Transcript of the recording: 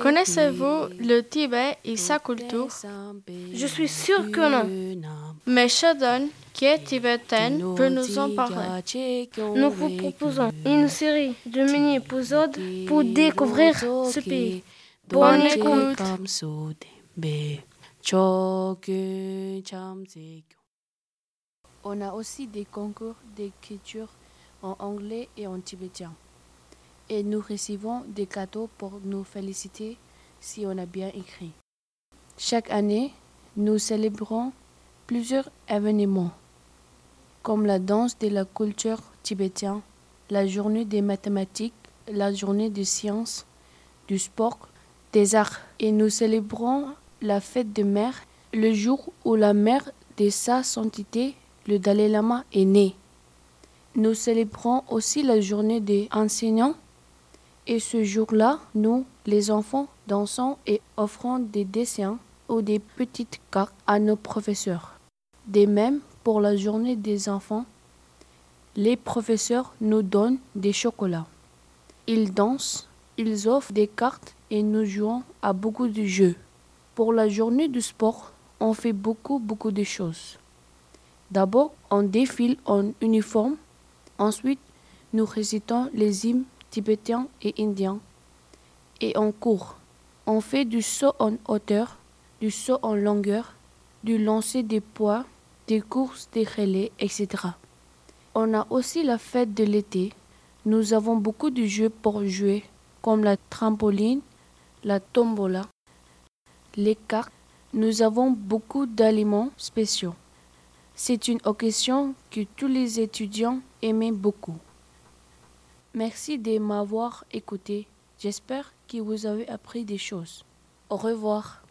Connaissez-vous le Tibet et sa culture? Je suis sûr que non. Mais Sheldon, qui est tibétaine, peut nous en parler. Nous vous proposons une série de mini-épisodes pour découvrir ce pays. Bonne écoute. On a aussi des concours d'écriture en anglais et en tibétain. Et nous recevons des cadeaux pour nous féliciter si on a bien écrit. Chaque année, nous célébrons plusieurs événements, comme la danse de la culture tibétaine, la journée des mathématiques, la journée des sciences, du sport, des arts. Et nous célébrons la fête de mère, le jour où la mère de sa sainteté, le Dalai Lama, est née. Nous célébrons aussi la journée des enseignants et ce jour-là, nous, les enfants, dansons et offrons des dessins ou des petites cartes à nos professeurs. De même, pour la journée des enfants, les professeurs nous donnent des chocolats. Ils dansent, ils offrent des cartes et nous jouons à beaucoup de jeux. Pour la journée du sport, on fait beaucoup, beaucoup de choses. D'abord, on défile en uniforme. Ensuite, nous récitons les hymnes tibétains et indiens. Et on court. On fait du saut en hauteur, du saut en longueur, du lancer des poids, des courses des relais, etc. On a aussi la fête de l'été. Nous avons beaucoup de jeux pour jouer, comme la trampoline, la tombola, les cartes. Nous avons beaucoup d'aliments spéciaux. C'est une occasion que tous les étudiants aimaient beaucoup. Merci de m'avoir écouté. J'espère que vous avez appris des choses. Au revoir.